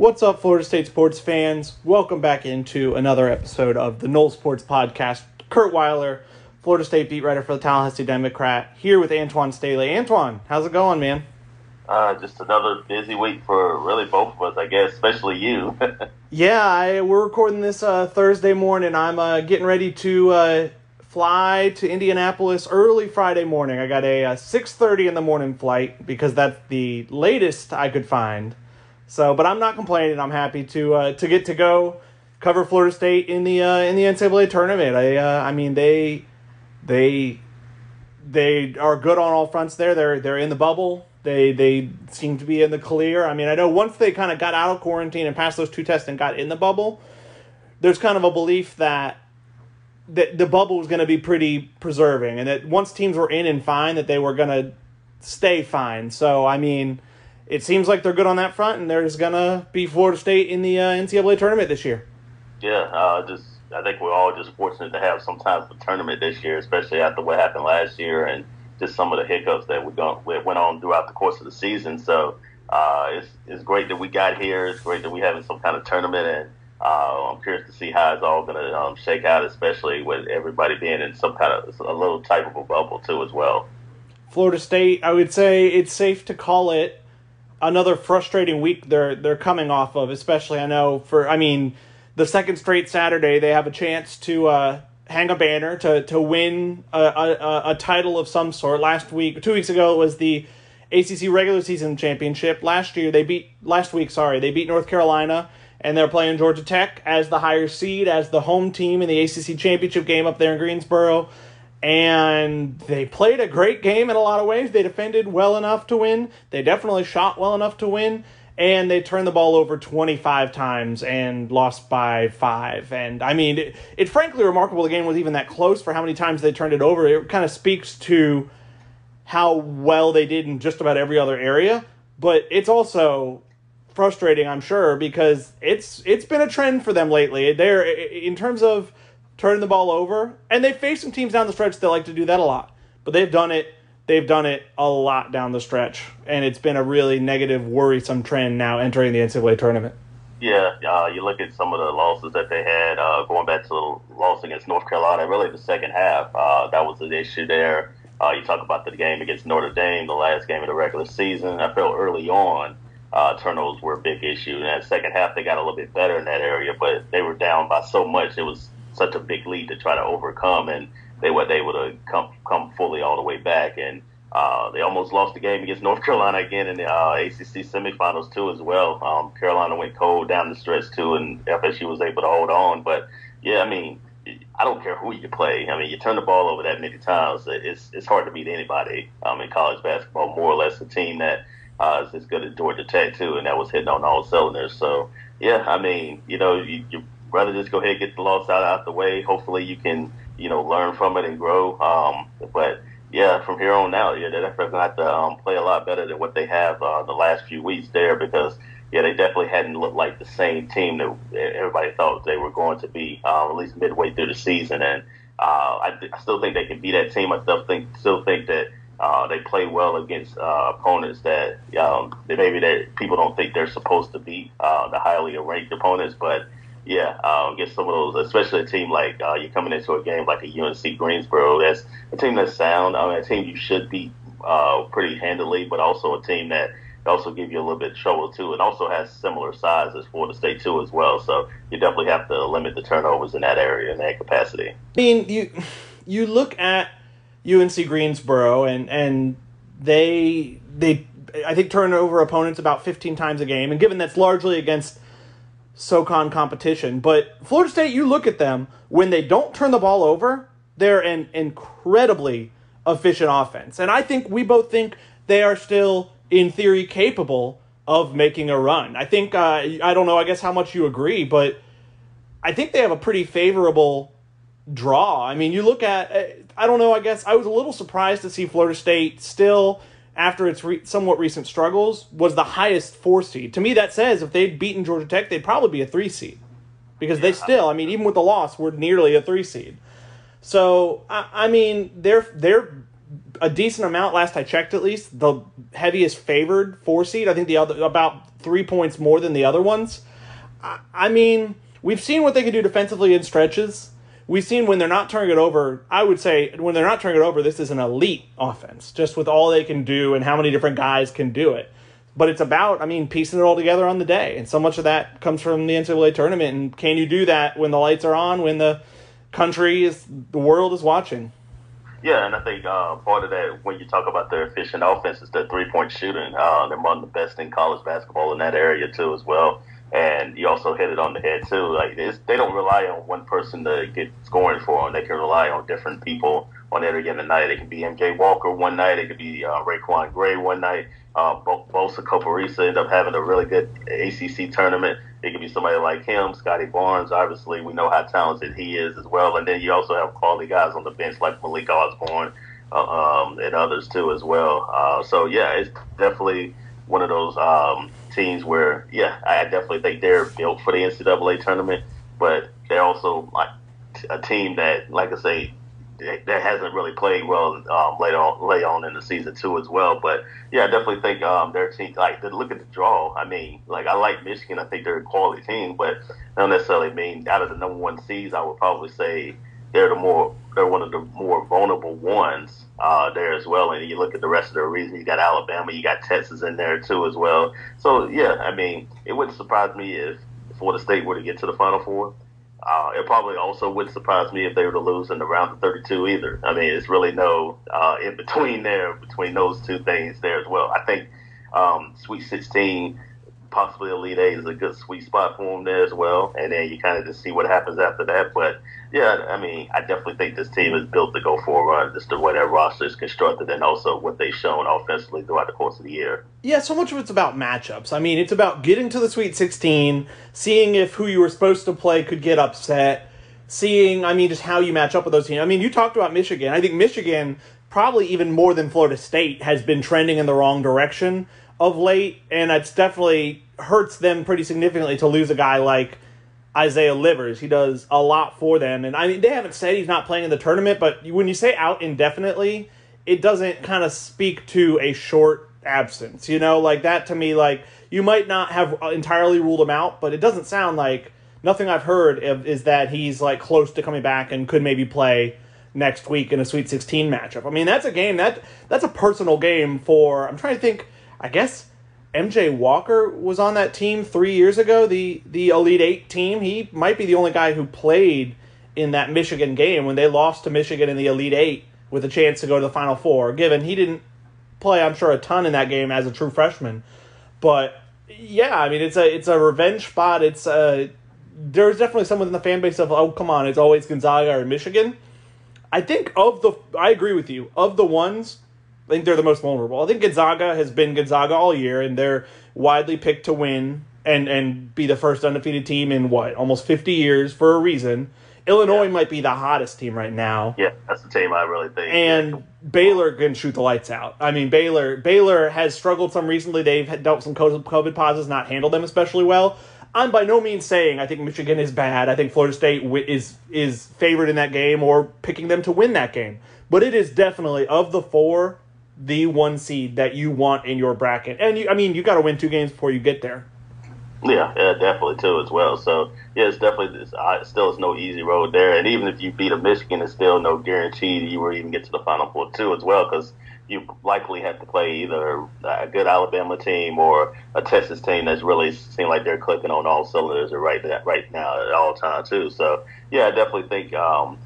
What's up, Florida State sports fans? Welcome back into another episode of the Noles Sports Podcast. Curt Weiler, Florida State beat writer for the Tallahassee Democrat, here with Antwan Staley. Antwan, how's it going, man? Uh, just another busy week for really both of us, I guess, especially you. yeah, I, we're recording this uh, Thursday morning. I'm uh, getting ready to uh, fly to Indianapolis early Friday morning. I got a, a uh, 6:30 in the morning flight because that's the latest I could find. So, but I'm not complaining. I'm happy to uh, to get to go cover Florida State in the uh, in the NCAA tournament. I uh, I mean they they they are good on all fronts. There, they're they're in the bubble. They they seem to be in the clear. I mean, I know once they kind of got out of quarantine and passed those two tests and got in the bubble, there's kind of a belief that that the bubble was going to be pretty preserving, and that once teams were in and fine, that they were going to stay fine. So I mean it seems like they're good on that front, and there's gonna be Florida State in the uh, NCAA tournament this year. Yeah, uh, just I think we're all just fortunate to have some type of tournament this year, especially after what happened last year and just some of the hiccups that we went on throughout the course of the season. So uh, it's it's great that we got here. It's great that we having some kind of tournament, and uh, I'm curious to see how it's all going to um, shake out, especially with everybody being in some kind of a little type of a bubble too, as well. Florida State, I would say it's safe to call it another frustrating week they're they're coming off of. Especially, I know for I mean, the second straight Saturday they have a chance to uh, hang a banner to to win a, a, a title of some sort. Last week, two weeks ago, it was the ACC regular season championship. Last year they beat last week. Sorry, they beat North Carolina. And they're playing Georgia Tech as the higher seed, as the home team in the ACC championship game up there in Greensboro and they played a great game in a lot of ways. They defended well enough to win. They definitely shot well enough to win. And they turned the ball over 25 times and lost by five. And I mean, it, it's frankly remarkable the game was even that close for how many times they turned it over. It kind of speaks to how well they did in just about every other area. But it's also frustrating, I'm sure, because it's it's been a trend for them lately. They're in terms of turning the ball over. And they face some teams down the stretch that like to do that a lot. But they've done it. They've done it a lot down the stretch, and it's been a really negative, worrisome trend now entering the NCAA tournament. Yeah, uh, you look at some of the losses that they had uh, going back to the loss against North Carolina. Really, the second half uh, that was the issue there. Uh, you talk about the game against Notre Dame, the last game of the regular season. I felt early on uh, turnovers were a big issue. In that second half, they got a little bit better in that area, but they were down by so much. It was such a big lead to try to overcome, and they weren't able to come come fully all the way back. And uh, they almost lost the game against North Carolina again in the uh, ACC semifinals too, as well. Um, Carolina went cold down the stretch too, and FSU was able to hold on. But yeah, I mean, I don't care who you play. I mean, you turn the ball over that many times, it's it's hard to beat anybody um, in college basketball. More or less, a team that uh, is as good as Georgia Tech too, and that was hitting on all cylinders. So yeah, I mean, you know, you, you rather just go ahead and get the loss out out the way. Hopefully, you can you know learn from it and grow. Um, but yeah, from here on out, yeah, they're definitely going to have to um, play a lot better than what they have uh, the last few weeks there because yeah, they definitely hadn't looked like the same team that everybody thought they were going to be uh, at least midway through the season. And uh, I, I still think they can be that team. I still think still think that. Uh, they play well against uh, opponents that, um, maybe that people don't think they're supposed to beat, uh, the highly ranked opponents. But yeah, um, get some of those, especially a team like uh, you're coming into a game like a UNC Greensboro. That's a team that's sound. I mean, a team you should beat uh, pretty handily, but also a team that also give you a little bit of trouble too, and also has similar size as Florida State too as well. So you definitely have to limit the turnovers in that area in that capacity. I mean, you you look at UNC Greensboro and and they they I think turn over opponents about 15 times a game, and given that's largely against SoCon competition. But Florida State, you look at them, when they don't turn the ball over, they're an incredibly efficient offense. And I think we both think they are still, in theory, capable of making a run. I think, uh, I don't know, I guess how much you agree, but I think they have a pretty favorable draw. I mean, you look at, I don't know, I guess I was a little surprised to see Florida State still after its re- somewhat recent struggles, was the highest four seed. To me, that says if they'd beaten Georgia Tech, they'd probably be a three seed. Because yeah. they still, I mean, even with the loss, were nearly a three seed. So I, I mean, they're they're a decent amount. Last I checked, at least the heaviest favored four seed. I think the other about three points more than the other ones. I, I mean, we've seen what they can do defensively in stretches. We've seen when they're not turning it over. I would say when they're not turning it over, this is an elite offense, just with all they can do and how many different guys can do it. But it's about, I mean, piecing it all together on the day, and so much of that comes from the NCAA tournament. And can you do that when the lights are on, when the country is, the world is watching? Yeah, and I think uh, part of that, when you talk about their efficient offense, is their three point shooting. Uh, they're among the best in college basketball in that area too, as well. And you also hit it on the head too. Like they don't rely on one person to get scoring for them. They can rely on different people on every given night. It could be MJ Walker one night. It could be uh, RaiQuan Gray one night. Uh, Balsa Koprivica ended up having a really good ACC tournament. It could be somebody like him, Scottie Barnes. Obviously, we know how talented he is as well. And then you also have quality guys on the bench like Malik Osborne uh, um, and others too as well. Uh, so yeah, it's definitely one of those um, teams where yeah, I definitely think they're built for the NCAA tournament, but they're also like a team that, like I say, that hasn't really played well um, later on, late on in the season too as well. But yeah, I definitely think um, their team like look at the draw. I mean, like I like Michigan. I think they're a quality team, but don't necessarily mean out of the number one seeds. I would probably say they're the more they're one of the more vulnerable ones uh, there as well. And you look at the rest of the reason you got Alabama, you got Texas in there too as well. So yeah, I mean, it wouldn't surprise me if Florida State were to get to the Final Four. Uh, it probably also wouldn't surprise me if they were to lose in the round of 32 either. I mean, it's really no uh, in between there, between those two things there as well. I think um, Sweet 16, possibly Elite Eight is a good sweet spot for them there as well. And then you kind of just see what happens after that. But yeah, I mean, I definitely think this team is built to go for a run, just the way that roster is constructed, and also what they've shown offensively throughout the course of the year. Yeah, so much of it's about matchups. I mean, it's about getting to the Sweet 16, seeing if who you were supposed to play could get upset, seeing, I mean, just how you match up with those teams. I mean, you talked about Michigan. I think Michigan, probably even more than Florida State, has been trending in the wrong direction of late, and it's definitely hurts them pretty significantly to lose a guy like Isaiah Livers. He does a lot for them. And I mean, they haven't said he's not playing in the tournament, but when you say out indefinitely, it doesn't kind of speak to a short absence. You know, like that to me, like you might not have entirely ruled him out, but it doesn't sound like nothing I've heard is that he's like close to coming back and could maybe play next week in a Sweet 16 matchup. I mean, that's a game that that's a personal game for. I'm trying to think. I guess MJ Walker was on that team three years ago, the the Elite Eight team. He might be the only guy who played in that Michigan game when they lost to Michigan in the Elite Eight with a chance to go to the Final Four. Given he didn't play, I'm sure a ton in that game as a true freshman, but yeah, I mean it's a it's a revenge spot. It's a there's definitely someone in the fan base of oh come on, it's always Gonzaga or Michigan. I think of the I agree with you of the ones I think they're the most vulnerable. I think Gonzaga has been Gonzaga all year, and they're widely picked to win and and be the first undefeated team in what almost fifty years for a reason. Illinois yeah. might be the hottest team right now. Yeah, that's the team I really think. And Baylor can shoot the lights out. I mean, Baylor Baylor has struggled some recently. They've dealt some COVID pauses, not handled them especially well. I'm by no means saying I think Michigan is bad. I think Florida State is is favored in that game or picking them to win that game. But it is definitely of the four the one seed that you want in your bracket. And you, I mean, you got to win two games before you get there. Yeah, yeah, definitely too as well. So yeah, it's definitely this. Uh, still, it's no easy road there. And even if you beat a Michigan, it's still no guarantee that you will even get to the Final Four too as well because you likely have to play either a good Alabama team or a Texas team that's really seem like they're clicking on all cylinders right right now at all time too. So yeah, I definitely think. Um,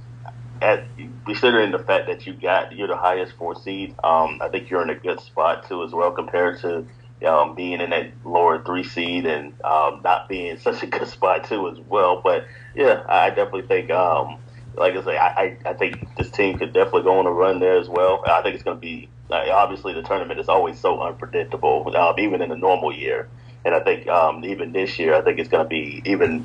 at considering the fact that you got you're the highest four seed, um, I think you're in a good spot too as well compared to um, being in that lower three seed and um, not being such a good spot too as well. But yeah, I definitely think, um, like I say, I, I think this team could definitely go on a run there as well. I think it's going to be like, obviously the tournament is always so unpredictable, um, even in a normal year. And I think um, even this year, I think it's going to be even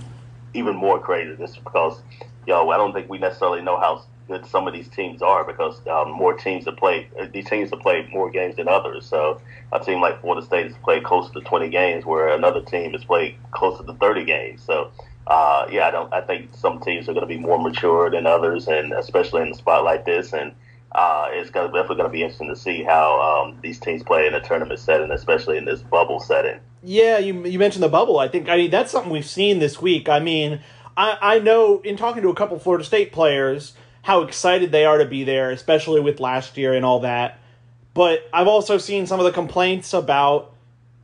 even more crazy just because yo, I don't think we necessarily know how good some of these teams are because um, more teams have played. These teams have played more games than others. So a team like Florida State has played closer to 20 games, where another team has played closer to 30 games. So uh, yeah, I don't. I think some teams are going to be more mature than others, and especially in a spot like this. And uh, it's gonna, definitely going to be interesting to see how um, these teams play in a tournament setting, especially in this bubble setting. Yeah, you you mentioned the bubble. I think I mean that's something we've seen this week. I mean, I I know in talking to a couple Florida State players how excited they are to be there, especially with last year and all that. But I've also seen some of the complaints about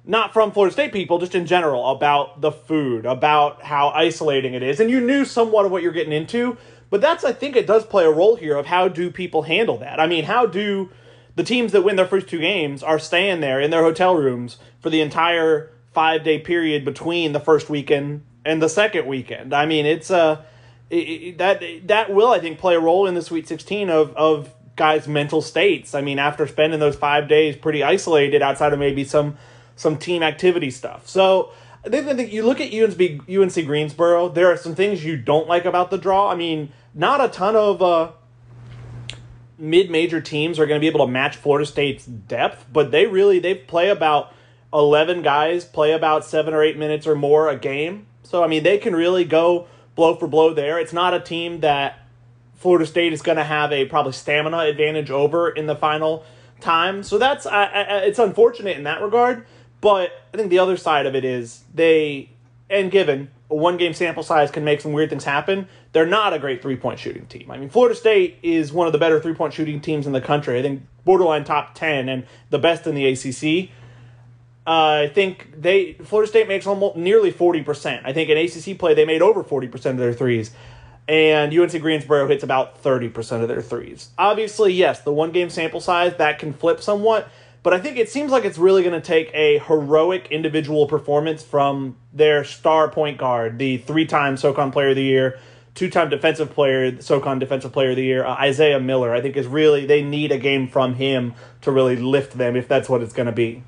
not from Florida State people, just in general, about the food, about how isolating it is. And you knew somewhat of what you're getting into, but that's, I think, it does play a role here of how do people handle that. I mean, how do the teams that win their first two games are staying there in their hotel rooms for the entire five day period between the first weekend and the second weekend? I mean, it's a. Uh, it, that that will I think play a role in the Sweet 16 of of guys' mental states. I mean, after spending those five days pretty isolated outside of maybe some some team activity stuff. So I think you look at UNC, UNC Greensboro, there are some things you don't like about the draw. I mean, not a ton of uh, mid-major teams are going to be able to match Florida State's depth, but they really they play about 11 guys play about 7 or 8 minutes or more a game. So I mean, they can really go blow for blow there. It's not a team that Florida State is going to have a probably stamina advantage over in the final time. So that's I, I, it's unfortunate in that regard. But I think the other side of it is they and given a one game sample size can make some weird things happen. They're not a great three point shooting team. I mean, Florida State is one of the better three point shooting teams in the country. I think borderline top ten and the best in the ACC. Uh, I think they Florida State makes almost nearly forty percent. I think in ACC play they made over forty percent of their threes, and UNC Greensboro hits about thirty percent of their threes. Obviously, yes, the one game sample size that can flip somewhat, but I think it seems like it's really going to take a heroic individual performance from their star point guard, the three time SoCon Player of the Year, two time Defensive Player, SoCon Defensive Player of the Year, uh, Isaiah Miller. I think is really they need a game from him to really lift them if that's what it's going to be.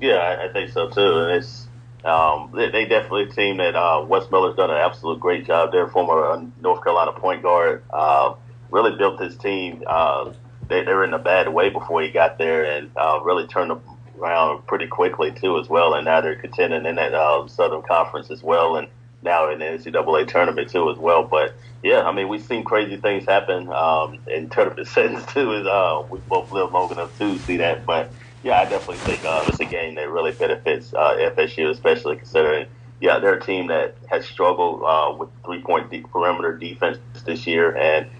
Yeah, I, I think so too. And it's um, they, they, definitely team that uh, Wes Miller's done an absolute great job there. Former uh, North Carolina point guard, uh, really built his team. Uh, they, they were in a bad way before he got there, and uh, really turned around pretty quickly too, as well. And now they're contending in that uh, Southern Conference as well, and now in the NCAA tournament too, as well. But yeah, I mean, we've seen crazy things happen um, in tournament settings too. As uh, we both lived long enough to see that, but yeah, I definitely think uh, it's a game that really benefits uh, FSU, especially considering yeah they're a team that has struggled uh, with three point de- perimeter defense this year, and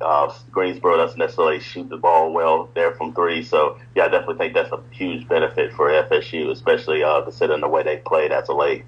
uh, Greensboro doesn't necessarily shoot the ball well there from three. So yeah, I definitely think that's a huge benefit for FSU, especially uh, considering the way they played as a late.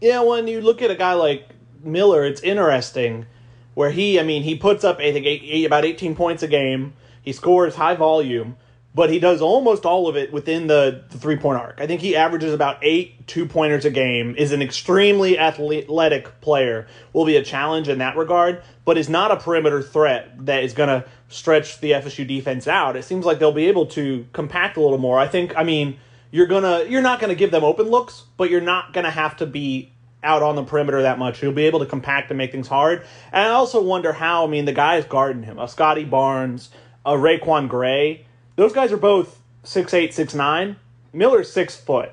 Yeah, when you look at a guy like Miller, it's interesting where he, I mean, he puts up I think eight, eight, about 18 points a game. He scores high volume but he does almost all of it within the, the three point arc. I think he averages about eight two pointers a game, is an extremely athletic player, will be a challenge in that regard, but is not a perimeter threat that is going to stretch the FSU defense out. It seems like they'll be able to compact a little more. I think, I mean, you're gonna you're not gonna give them open looks, but you're not gonna have to be out on the perimeter that much. You'll be able to compact and make things hard. And I also wonder how, I mean, the guys guarding him, a Scottie Barnes, a RaiQuan Gray, those guys are both six eight, six nine. Miller's six foot.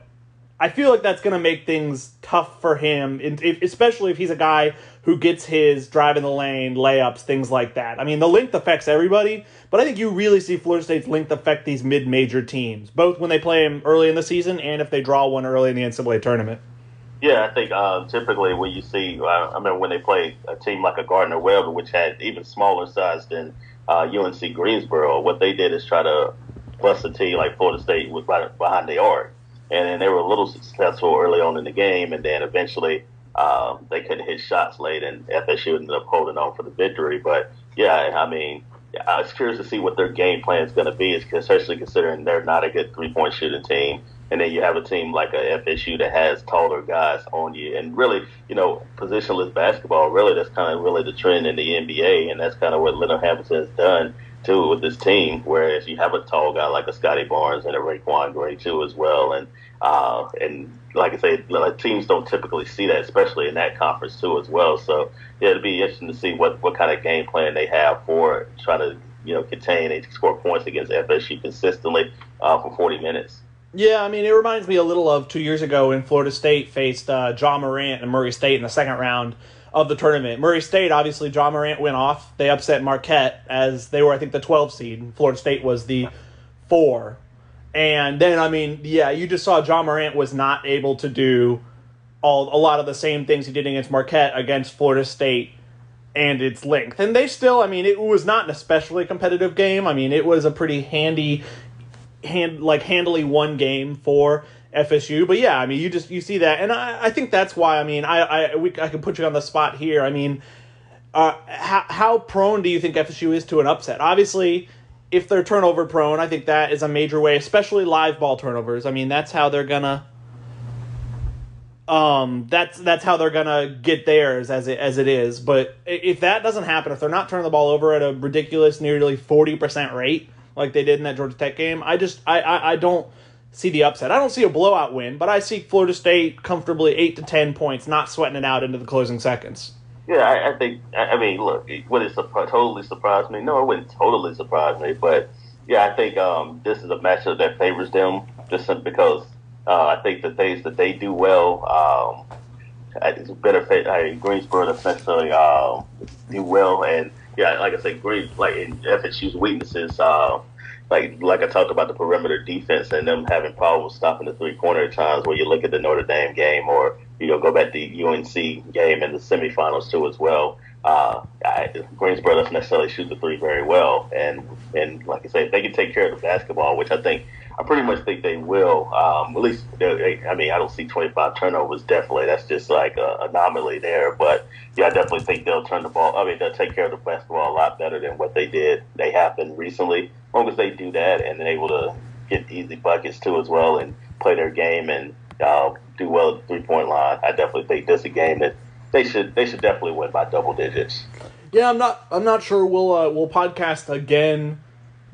I feel like that's going to make things tough for him, especially if he's a guy who gets his drive in the lane, layups, things like that. I mean, the length affects everybody, but I think you really see Florida State's length affect these mid-major teams, both when they play him early in the season and if they draw one early in the NCAA tournament. Yeah, I think uh, typically when you see, uh, I remember when they play a team like a Gardner Webb, which had even smaller size than uh, UNC Greensboro, what they did is try to bust a team like Florida State was right behind the arc. And then they were a little successful early on in the game, and then eventually um, they couldn't hit shots late, and FSU ended up holding on for the victory. But yeah, I mean, I was curious to see what their game plan is going to be, especially considering they're not a good three point shooting team and then you have a team like a FSU that has taller guys on you, and really, you know, positionless basketball. Really, that's kind of really the trend in the NBA, and that's kind of what Leonard Hamilton has done too with this team. Whereas you have a tall guy like a Scottie Barnes and a RaiQuan Gray too as well, and uh, and like I say, teams don't typically see that, especially in that conference too as well. So yeah, it'll be interesting to see what what kind of game plan they have for trying to you know contain and score points against FSU consistently uh, for 40 minutes. Yeah, I mean, it reminds me a little of two years ago when Florida State faced uh, Ja Morant and Murray State in the second round of the tournament. Murray State, obviously, Ja Morant went off. They upset Marquette as they were, I think, the 12 seed. Florida State was the four. And then, I mean, yeah, you just saw Ja Morant was not able to do all a lot of the same things he did against Marquette against Florida State and its length. And they still, I mean, it was not an especially competitive game. I mean, it was a pretty handy, hand like handily won game for FSU. But yeah, I mean, you just you see that, and I, I think that's why. I mean, I I we, I can put you on the spot here. I mean, uh, how how prone do you think FSU is to an upset? Obviously. If they're turnover prone, I think that is a major way, especially live ball turnovers. I mean, that's how they're gonna um, that's that's how they're gonna get theirs as it as it is. But if that doesn't happen, if they're not turning the ball over at a ridiculous nearly forty percent rate like they did in that Georgia Tech game, I just I, I I don't see the upset. I don't see a blowout win, but I see Florida State comfortably eight to ten points, not sweating it out into the closing seconds. Yeah, I, I think. I mean, look, would it totally surprise me? No, it wouldn't totally surprise me. But yeah, I think um, this is a matchup that favors them just because uh, I think the things that they do well, um, it's better fit. Mean, Greensboro doesn't necessarily uh, do well, and yeah, like I said, Green like in FSU's weaknesses, uh, like like I talked about the perimeter defense and them having problems stopping the three corner at times. Where you look at the Notre Dame game, or you know, go back to the UNC game in the semifinals too as well. Uh, I, Greensboro doesn't necessarily shoot the three very well, and and like I say, if they can take care of the basketball, which I think I pretty much think they will. Um, at least, I mean, I don't see 25 turnovers. Definitely, that's just like an anomaly there. But yeah, I definitely think they'll turn the ball. I mean, they'll take care of the basketball a lot better than what they did. They been recently. As long as they do that and they're able to get easy buckets too as well and play their game and uh, do well at the three point line, I definitely think this is a game that they should they should definitely win by double digits. Yeah, I'm not I'm not sure we'll uh, we'll podcast again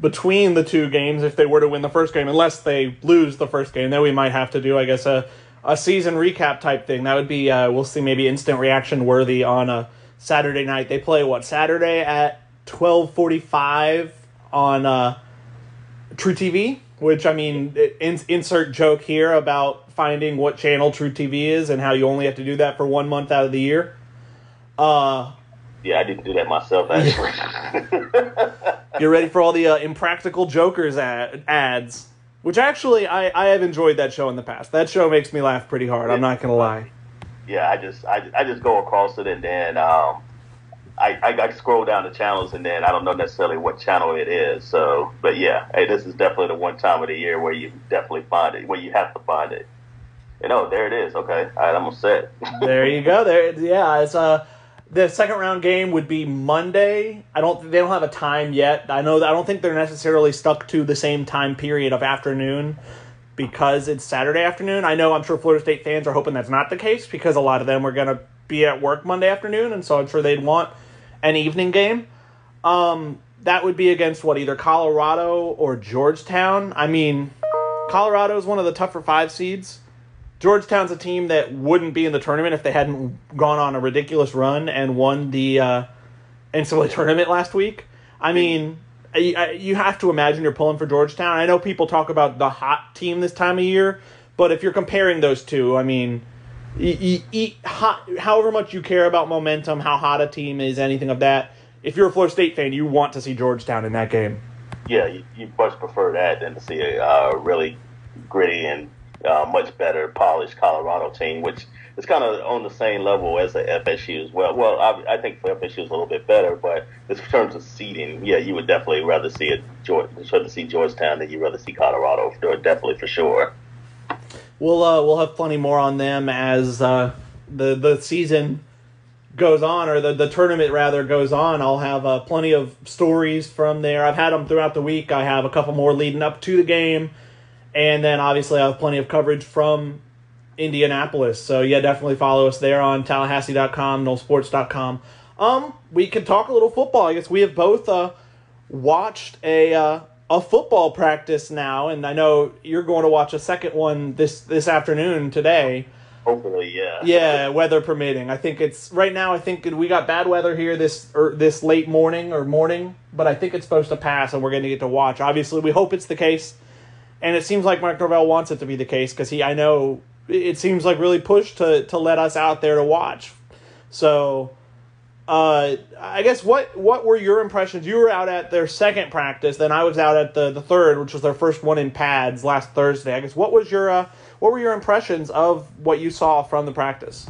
between the two games if they were to win the first game, unless they lose the first game. Then we might have to do, I guess, a a season recap type thing. That would be uh, we'll see maybe instant reaction worthy on a Saturday night. They play what Saturday at twelve forty five on uh, truTV. Which I mean, in, insert joke here about finding what channel truTV is and how you only have to do that for one month out of the year. Uh, yeah, I didn't do that myself. Actually, get ready for all the uh, impractical jokers ad- ads. Which actually, I, I have enjoyed that show in the past. That show makes me laugh pretty hard. I'm not gonna lie. Yeah, I just I, I just go across it and then um, I, I, I scroll down the channels and then I don't know necessarily what channel it is. So, but yeah, hey, this is definitely the one time of the year where you definitely find it, where you have to find it. You know, there it is. Okay, all right, I'm gonna set. there you go. There, yeah, it's uh the second round game would be Monday. I don't. They don't have a time yet. I know. I don't think they're necessarily stuck to the same time period of afternoon because it's Saturday afternoon. I know. I'm sure Florida State fans are hoping that's not the case because a lot of them are going to be at work Monday afternoon, and so I'm sure they'd want an evening game. Um, that would be against what either Colorado or Georgetown. I mean, Colorado is one of the tougher five seeds. Georgetown's a team that wouldn't be in the tournament if they hadn't gone on a ridiculous run and won the uh, NCAA tournament last week. I mean, you have to imagine you're pulling for Georgetown. I know people talk about the hot team this time of year, but if you're comparing those two, I mean, however much you care about momentum, how hot a team is, anything of that. If you're a Florida State fan, you want to see Georgetown in that game. Yeah, you, you much prefer that than to see a uh, really gritty and uh, much better polished Colorado team, which is kind of on the same level as the FSU as well. Well, I, I think FSU is a little bit better, but in terms of seeding, yeah, you would definitely rather see it. Rather see Georgetown than you would rather see Colorado. Definitely for sure. We'll uh, we'll have plenty more on them as uh, the the season goes on, or the, the tournament rather goes on. I'll have uh, plenty of stories from there. I've had them throughout the week. I have a couple more leading up to the game. And then obviously I have plenty of coverage from Indianapolis. So yeah, definitely follow us there on Tallahassee.com, NoleSports.com. Um, we can talk a little football. I guess we have both uh, watched a uh, a football practice now, and I know you're going to watch a second one this this afternoon today. Hopefully, yeah. Yeah, weather permitting. I think it's right now. I think we got bad weather here this or er, this late morning or morning, but I think it's supposed to pass, and we're going to get to watch. Obviously, we hope it's the case and it seems like Mark Norvell wants it to be the case because he, I know, it seems like really pushed to to let us out there to watch. So, uh, I guess what what were your impressions? You were out at their second practice, then I was out at the the third, which was their first one in pads last Thursday. I guess what was your uh, what were your impressions of what you saw from the practice?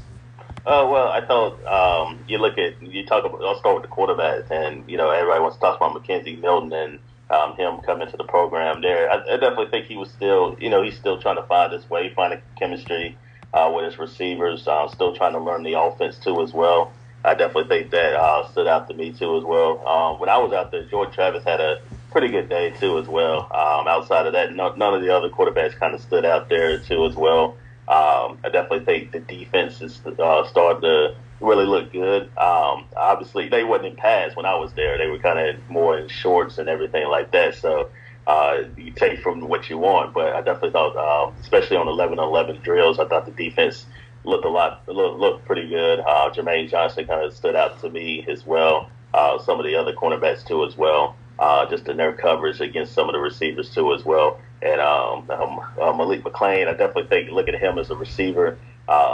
Oh well, I thought um, you look at you talk about. I'll start with the quarterbacks, and you know everybody wants to talk about McKenzie Milton and um, him coming to the program. There, I, I definitely think he was still, you know, he's still trying to find his way, find finding chemistry uh, with his receivers. Uh, still trying to learn the offense too as well. I definitely think that uh, stood out to me too as well. Um, when I was out there, Jordan Travis had a pretty good day too as well. Um, outside of that, no, none of the other quarterbacks kind of stood out there too as well. Um, I definitely think the defense is uh, starting to really look good. Um, obviously, they wasn't in pads when I was there. They were kind of more in shorts and everything like that. So uh, you take from what you want. But I definitely thought, uh, especially on 11 11 drills, I thought the defense looked a lot, looked, looked pretty good. Uh, Jermaine Johnson kind of stood out to me as well. Uh, some of the other cornerbacks too as well. Uh, just in their coverage against some of the receivers too as well. And um, um, uh, Malik McClain, I definitely think looking at him as a receiver,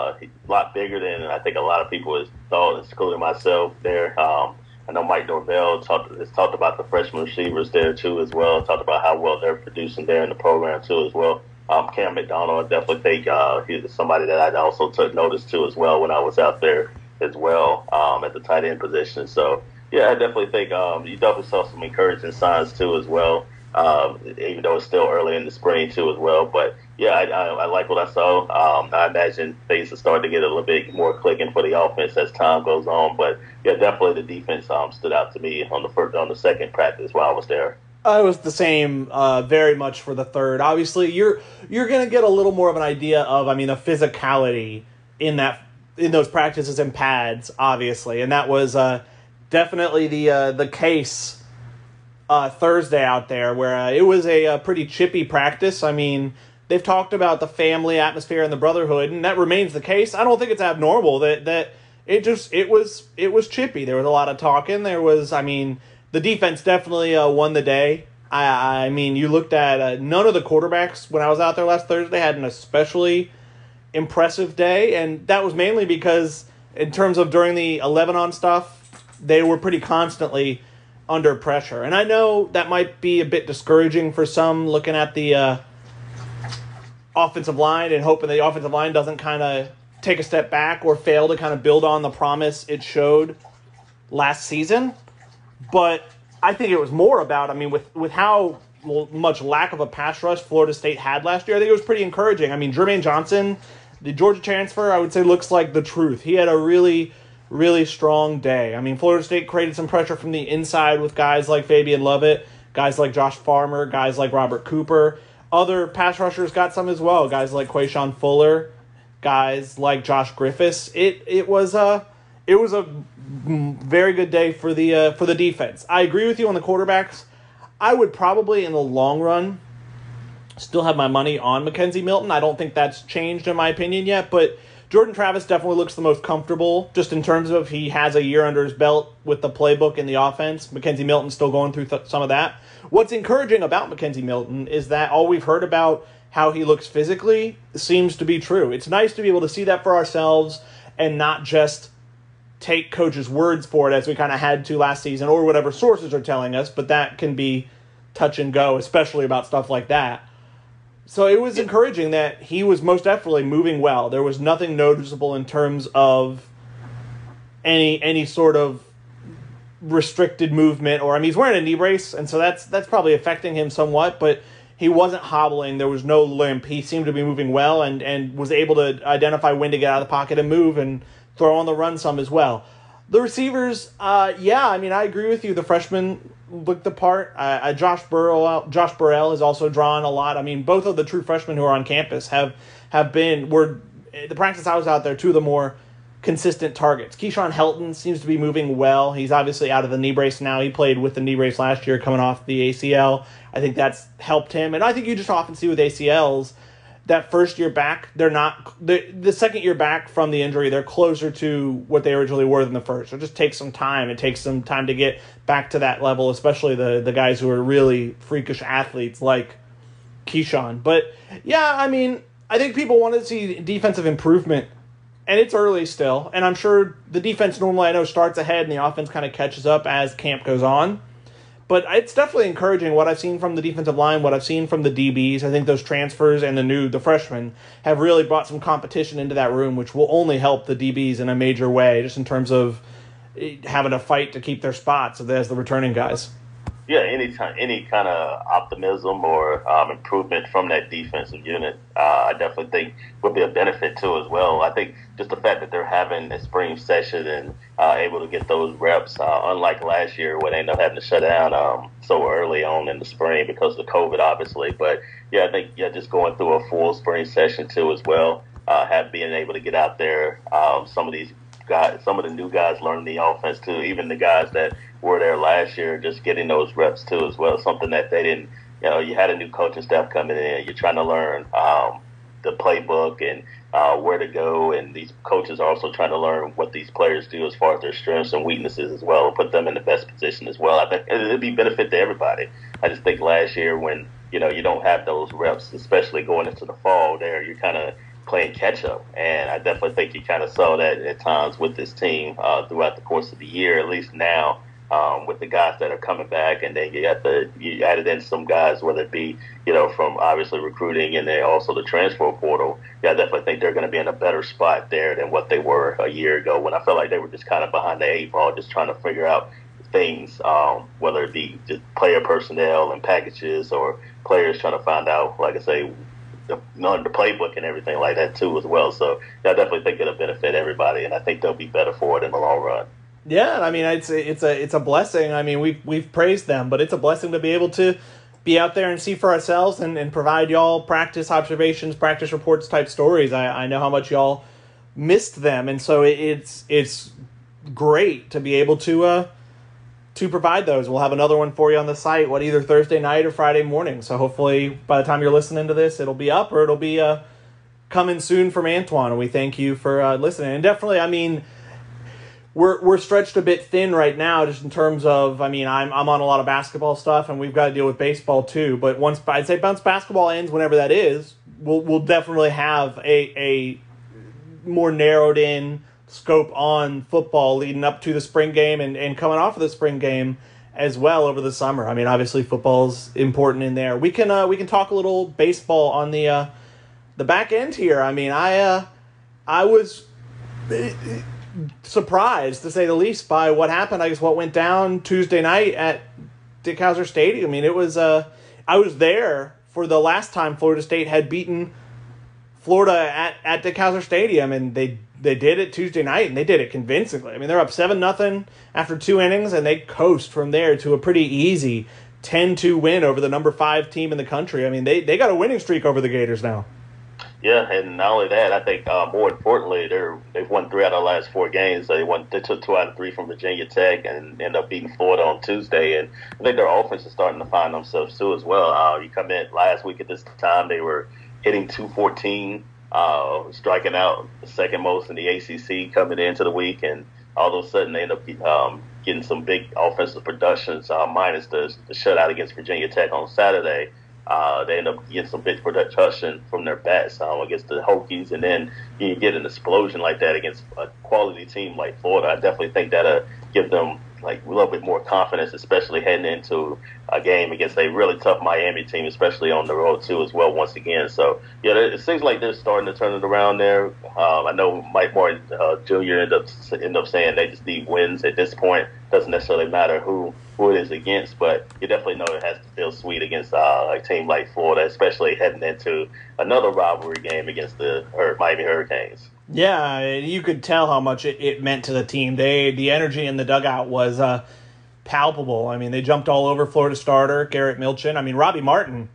uh, a lot bigger than I think a lot of people has thought, including myself. There, um, I know Mike Norvell talked has talked about the freshman receivers there too as well. Talked about how well they're producing there in the program too as well. Um, Cam McDonald, I definitely think uh, he's somebody that I also took notice to as well when I was out there as well um, at the tight end position. So yeah, I definitely think um, you definitely saw some encouraging signs too as well. Um, even though it's still early in the spring too as well. But yeah, I, I, I like what I saw. Um, I imagine things are starting to get a little bit more clicking for the offense as time goes on. But yeah, definitely the defense um, stood out to me on the first on the second practice while I was there. Uh, it was the same, uh, very much for the third. Obviously, you're you're gonna get a little more of an idea of, I mean, the physicality in that in those practices and pads, obviously, and that was uh, definitely the uh, the case uh, Thursday out there, where uh, it was a, a, pretty chippy practice. I mean, they've talked about the family atmosphere and the brotherhood, and that remains the case. I don't think it's abnormal that that it just it was it was chippy. There was a lot of talking. There was, I mean, the defense definitely uh, won the day. I I mean, you looked at uh, none of the quarterbacks when I was out there last Thursday had an especially impressive day, and that was mainly because in terms of during the eleven on stuff, they were pretty constantly under pressure. And I know that might be a bit discouraging for some looking at the uh, offensive line and hoping the offensive line doesn't kind of take a step back or fail to kind of build on the promise it showed last season. But I think it was more about, I mean, with, with how much lack of a pass rush Florida State had last year, I think it was pretty encouraging. I mean, Jermaine Johnson, the Georgia transfer, I would say looks like the truth. He had a really really strong day. I mean, Florida State created some pressure from the inside with guys like Fabian Lovett, guys like Josh Farmer, guys like Robert Cooper. Other pass rushers got some as well, guys like Quashon Fuller, guys like Josh Griffis. It it was a it was a very good day for the uh, for the defense. I agree with you on the quarterbacks. I would probably in the long run still have my money on McKenzie Milton. I don't think that's changed in my opinion yet, but Jordan Travis definitely looks the most comfortable, just in terms of he has a year under his belt with the playbook and the offense. McKenzie Milton still going through th- some of that. What's encouraging about McKenzie Milton is that all we've heard about how he looks physically seems to be true. It's nice to be able to see that for ourselves and not just take coaches' words for it as we kind of had to last season or whatever sources are telling us, but that can be touch and go, especially about stuff like that. So it was encouraging that he was most definitely moving well. There was nothing noticeable in terms of any any sort of restricted movement or I mean he's wearing a knee brace and so that's that's probably affecting him somewhat, but he wasn't hobbling, there was no limp. He seemed to be moving well and and was able to identify when to get out of the pocket and move and throw on the run some as well. The receivers, uh, yeah, I mean, I agree with you. The freshmen looked the part. Uh, uh, Josh Burrow, Josh Burrell is also drawn a lot. I mean, both of the true freshmen who are on campus have have been were the practice I was out there. Two of the more consistent targets. Keyshawn Helton seems to be moving well. He's obviously out of the knee brace now. He played with the knee brace last year, coming off the ACL. I think that's helped him, and I think you just often see with ACLs that first year back, they're not the the second year back from the injury, they're closer to what they originally were than the first. It just takes some time. It takes some time to get back to that level, especially the the guys who are really freakish athletes like Keyshawn. But yeah, I mean, I think people want to see defensive improvement and it's early still, and I'm sure the defense normally I know starts ahead and the offense kind of catches up as camp goes on. But it's definitely encouraging what I've seen from the defensive line, what I've seen from the DBs. I think those transfers and the new the freshmen have really brought some competition into that room, which will only help the DBs in a major way, just in terms of eh, having a fight to keep their spots as the returning guys yeah, any time, any kind of optimism or um, improvement from that defensive unit, uh, I definitely think would be a benefit too as well. I think just the fact that they're having a spring session and uh, able to get those reps, uh, unlike last year where they ended up having to shut down um, so early on in the spring because of COVID, obviously. But yeah, I think yeah, just going through a full spring session too as well, uh, have being able to get out there, um, some of these some of the new guys learning the offense too, even the guys that were there last year, just getting those reps too as well. Something that they didn't, you know, you had a new coaching staff coming in. You're trying to learn um, the playbook and uh, where to go, and these coaches are also trying to learn what these players do as far as their strengths and weaknesses as well, and put them in the best position as well. I think it'd be benefit to everybody. I just think last year when you know you don't have those reps, especially going into the fall, there you're kind of playing catch up, and I definitely think you kind of saw that at times with this team uh, throughout the course of the year. At least now um, with the guys that are coming back, and then you got the you added in some guys, whether it be you know from obviously recruiting and then also the transfer portal. Yeah, I definitely think they're going to be in a better spot there than what they were a year ago when I felt like they were just kind of behind the eight ball, just trying to figure out things, um, whether it be just player personnel and packages or players trying to find out, like I say, the, you the playbook and everything like that too as well. So yeah, I definitely think it'll benefit everybody, and I think they'll be better for it in the long run. Yeah, I mean it's it's a it's a blessing. I mean we've we've praised them, but it's a blessing to be able to be out there and see for ourselves and, and provide y'all practice observations, practice reports type stories. I, I know how much y'all missed them, and so it, it's it's great to be able to uh to provide those. We'll have another one for you on the site, what either Thursday night or Friday morning. So hopefully by the time you're listening to this, it'll be up or it'll be uh coming soon from Antwan. And we thank you for uh, listening. And definitely, I mean we're we're stretched a bit thin right now, just in terms of. I mean, I'm I'm on a lot of basketball stuff, and we've got to deal with baseball too. But once I'd say once basketball ends, whenever that is, we'll we'll definitely have a a more narrowed in scope on football leading up to the spring game and, and coming off of the spring game as well over the summer. I mean, obviously football's important in there. We can uh, we can talk a little baseball on the uh, the back end here. I mean, I uh, I was surprised, to say the least, by what happened. I guess what went down Tuesday night at Dick Howser Stadium. I mean, it was. Uh, I was there for the last time Florida State had beaten Florida at, at Dick Howser Stadium, and they they did it Tuesday night, and they did it convincingly. I mean, they're up seven nothing after two innings, and they coast from there to a pretty easy 10-2 win over the number five team in the country. I mean, they they got a winning streak over the Gators now. Yeah, and not only that, I think uh, more importantly, they're they've won three out of the last four games. They won they took two out of three from Virginia Tech and ended up beating Florida on Tuesday. And I think their offense is starting to find themselves too as well. Uh, you come in last week at this time, they were hitting two fourteen, uh, striking out second most in the ACC coming into the week, and all of a sudden they end up um, getting some big offensive productions, uh, minus the, the shutout against Virginia Tech on Saturday. Uh, they end up getting some big production from their bats um, against the Hokies, and then you get an explosion like that against a quality team like Florida. I definitely think that'll give them like a little bit more confidence, especially heading into a game against a really tough Miami team, especially on the road too as well. Once again, so yeah, it seems like they're starting to turn it around there. Um, I know Mike Martin uh, Jr. end up end up saying they just need wins at this point. Doesn't necessarily matter who who it is against, but you definitely know it has to feel sweet against uh, a team like Florida, especially heading into another rivalry game against the Miami Hurricanes. Yeah, you could tell how much it, it meant to the team. They the energy in the dugout was uh, palpable. I mean, they jumped all over Florida starter Garrett Milchin. I mean, Robbie Martin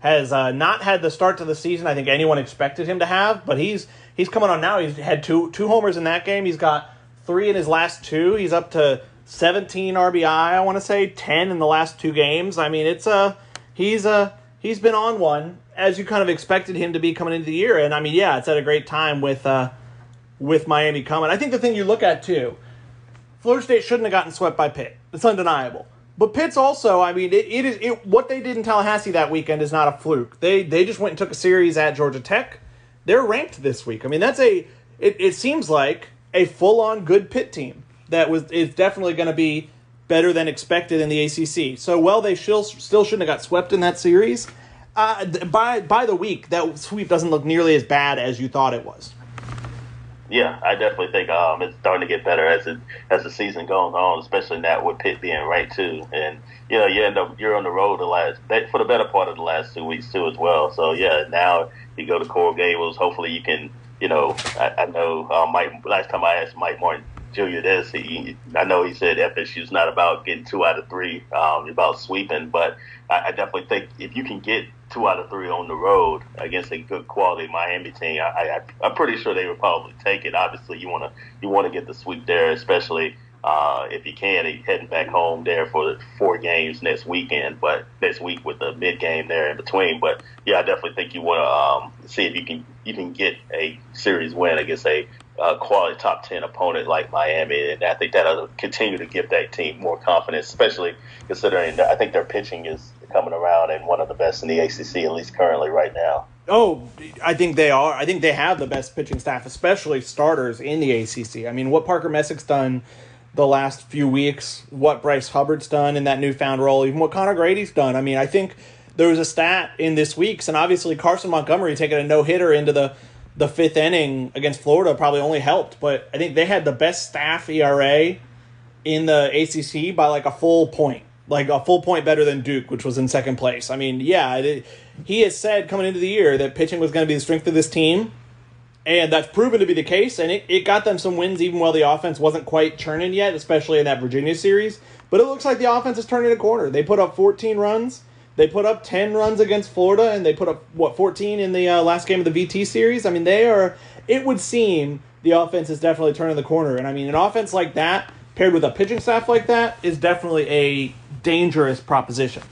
has uh, not had the start to the season I think anyone expected him to have, but he's he's coming on now. He's had two two homers in that game. He's got three in his last two. He's up to 17 RBI. I want to say 10 in the last two games. I mean, it's a uh, he's a uh, he's been on one as you kind of expected him to be coming into the year. And I mean, yeah, it's at a great time with uh, with Miami coming. I think the thing you look at too, Florida State shouldn't have gotten swept by Pitt. It's undeniable. But Pitt's also, I mean, it, it is it, what they did in Tallahassee that weekend is not a fluke. They they just went and took a series at Georgia Tech. They're ranked this week. I mean, that's a it, it seems like a full on good Pitt team that was is definitely going to be better than expected in the ACC. So well, they still still shouldn't have got swept in that series. Uh, by by the week, that sweep doesn't look nearly as bad as you thought it was. Yeah, I definitely think um, it's starting to get better as it as the season goes on, especially now with Pitt being right too. And you know, you end up you're on the road the last for the better part of the last two weeks too as well. So yeah, now you go to Coral Gables. Hopefully, you can. You know, I, I know uh, Mike. Last time I asked Mike Martin Jr. this, he, I know he said FSU's not about getting two out of three, um, about sweeping, but I, I definitely think if you can get two out of three on the road against a good quality Miami team, I, I, I'm pretty sure they would probably take it. Obviously, you want to you want to get the sweep there, especially uh, if you can. Heading back home there for four games next weekend, but next week with the mid game there in between. But yeah, I definitely think you want to um, see if you can you can get a series win against a uh, quality top 10 opponent like Miami. And I think that'll continue to give that team more confidence, especially considering that I think their pitching is coming around and one of the best in the ACC, at least currently right now. Oh, I think they are. I think they have the best pitching staff, especially starters in the ACC. I mean, what Parker Messick's done the last few weeks, what Bryce Hubbart's done in that newfound role, even what Conor Grady's done. I mean, I think there was a stat in this week's, and obviously Carson Montgomery taking a no hitter into the the fifth inning against Florida probably only helped, but I think they had the best staff ERA in the ACC by like a full point, like a full point better than Duke, which was in second place. I mean, yeah, it, he has said coming into the year that pitching was going to be the strength of this team, and that's proven to be the case, and it, it got them some wins even while the offense wasn't quite churning yet, especially in that Virginia series. But it looks like the offense is turning a corner. They put up 14 runs they put up 10 runs against Florida and they put up, what, 14 in the uh, last game of the VT series? I mean, they are, it would seem the offense is definitely turning the corner. And I mean, an offense like that, paired with a pitching staff like that, is definitely a dangerous proposition.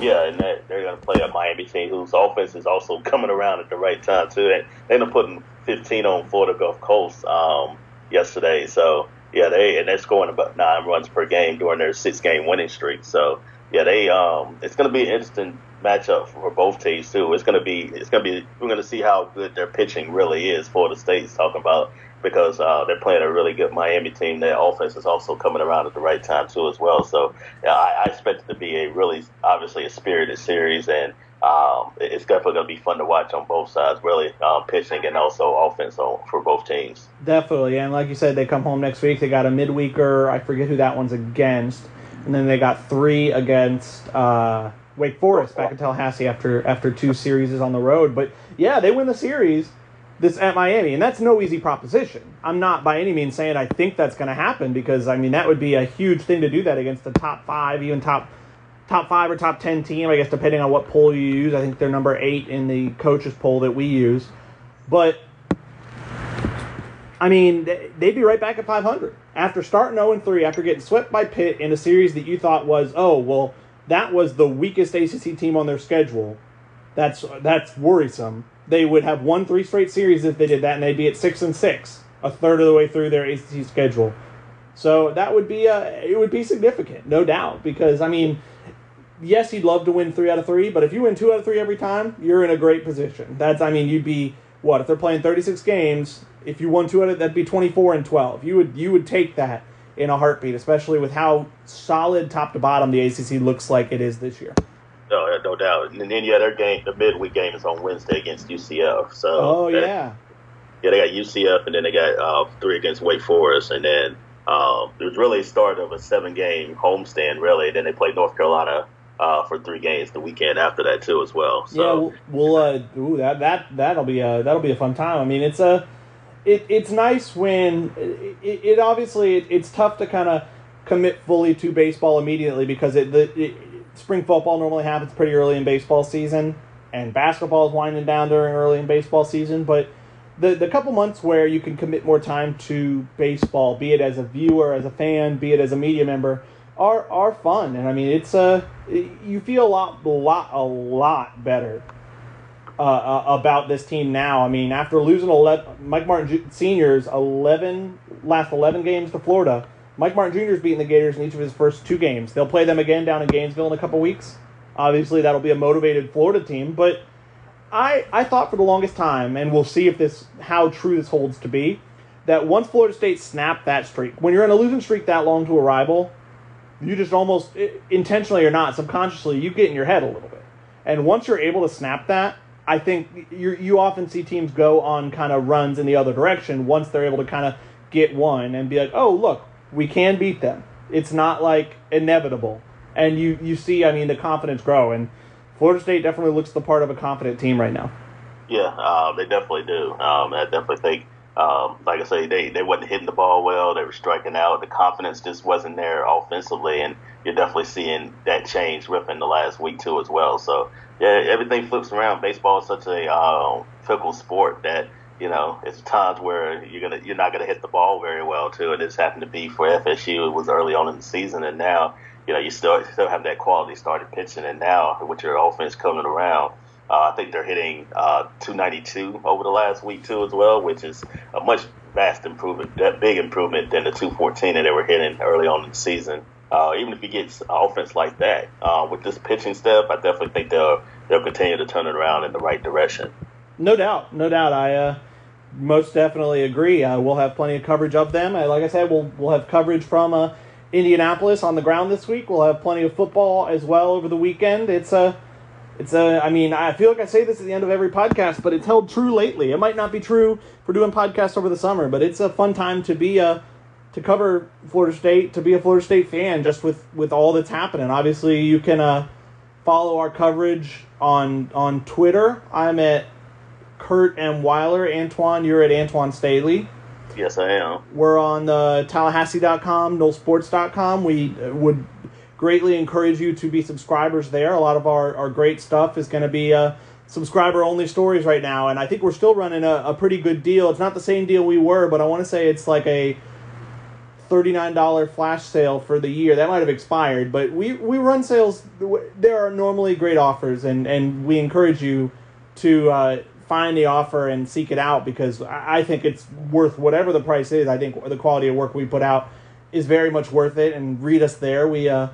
Yeah, and they're going to play a Miami team whose offense is also coming around at the right time, too. And they ended up putting 15 on Florida Gulf Coast um, yesterday. So, yeah, they and they're scoring about nine runs per game during their six game winning streak. So, yeah, they um, it's to be an interesting matchup for both teams too. It's to be it's to be we're to see how good their pitching really is. Florida State's talking about because uh, they're playing a really good Miami team. Their offense is also coming around at the right time too as well. So yeah, I, I expect it to be a really obviously a spirited series and. Um, it's definitely going to be fun to watch on both sides, really, um, pitching and also offense on, for both teams. Definitely, and like you said, they come home next week. They got a midweeker. I forget who that one's against and then they got three against uh, Wake Forest back in Tallahassee after after two series on the road. But yeah, they win the series this at Miami, and that's no easy proposition. I'm not by any means saying I think that's going to happen because I mean that would be a huge thing to do that against the top five, even top top five or top ten team. I guess depending on what poll you use. I think they're number eight in the coaches poll that we use, but I mean, they'd be right back at 500 after starting 0 3, after getting swept by Pitt in a series that you thought was, oh, well, that was the weakest ACC team on their schedule. That's that's worrisome. They would have won three straight series if they did that, and they'd be at six and six, a third of the way through their ACC schedule. So that would be a it would be significant, no doubt. Because I mean, yes, you'd love to win three out of three, but if you win two out of three every time, you're in a great position. That's I mean, you'd be what if they're playing 36 games if you won two out of that'd be 24 and 12 you would you would take that in a heartbeat especially with how solid top to bottom the acc looks like it is this year. No no doubt. And then yeah their game the midweek game is on wednesday against ucf so oh yeah. yeah. They got ucf and then they got uh, three against wake forest. And then um, it was really a start of a seven game homestand really. Then they played north carolina uh, for three games the weekend after that too as well. So. Yeah, we'll, we'll uh, ooh, that that that'll be a that'll be a fun time. I mean, it's a it, it's nice when it, it obviously it, it's tough to kind of commit fully to baseball immediately because it the it, spring football normally happens pretty early in baseball season and basketball is winding down during early in baseball season, but the the couple months where you can commit more time to baseball, be it as a viewer, as a fan, be it as a media member are are fun, and I mean it's a uh, you feel a lot lot a lot better uh, uh, about this team now. I mean, after losing 11, Mike Martin Senior's eleven last eleven games to Florida, Mike Martin Jr. is beating the Gators in each of his first two games. They'll play them again down in Gainesville in a couple weeks. Obviously, that'll be a motivated Florida team, but I I thought for the longest time, and we'll see if this how true this holds to be. that once Florida State snapped that streak, when you're in a losing streak that long to a rival, you just almost intentionally or not, subconsciously, you get in your head a little bit. And once you're able to snap that, I think you you often see teams go on kind of runs in the other direction once they're able to kind of get one and be like, oh look, we can beat them. It's not like inevitable, and you you see, I mean, the confidence grow, and Florida State definitely looks the part of a confident team right now. Yeah, uh, they definitely do. Um, I definitely think, um, like I say, they they wasn't hitting the ball well. They were striking out. The confidence just wasn't there offensively, and you're definitely seeing that change within the last week too as well. So yeah, everything flips around. Baseball is such a uh, fickle sport that you know it's times where you're gonna you're not gonna hit the ball very well too. And this happened to be for FSU. It was early on in the season, and now you know you still still have that quality started pitching, and now with your offense coming around. Uh, I think they're hitting uh, 292 over the last week too as well, which is a much vast improvement, that big improvement than the 214 that they were hitting early on in the season. Uh, even if he gets offense like that uh, with this pitching staff, I definitely think they'll they'll continue to turn it around in the right direction. No doubt, no doubt. I uh, most definitely agree. Uh, we'll have plenty of coverage of them. like I said, we'll we'll have coverage from Indianapolis on the ground this week. We'll have plenty of football as well over the weekend. It's a it's a, I mean, I feel like I say this at the end of every podcast, but it's held true lately. It might not be true for doing podcasts over the summer, but it's a fun time to be a to cover Florida State, to be a Florida State fan, just with with all that's happening. Obviously, you can uh, follow our coverage on on Twitter. I'm at Curt M. Weiler. Antwan, you're at Antwan Staley. Yes, I am. We're on uh, Tallahassee.com, NoleSports.com. We would greatly encourage you to be subscribers there. A lot of our, our great stuff is going to be uh, subscriber only stories right now, and I think we're still running a, a pretty good deal. It's not the same deal we were, but I want to say it's like a $39 flash sale for the year. That might have expired, but we, we run sales. There are normally great offers, and, and we encourage you to uh, find the offer and seek it out because I think it's worth whatever the price is. I think the quality of work we put out is very much worth it, and read us there. We uh,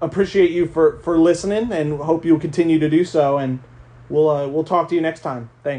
appreciate you for, for listening and hope you'll continue to do so. And we'll uh, we'll talk to you next time. Thanks.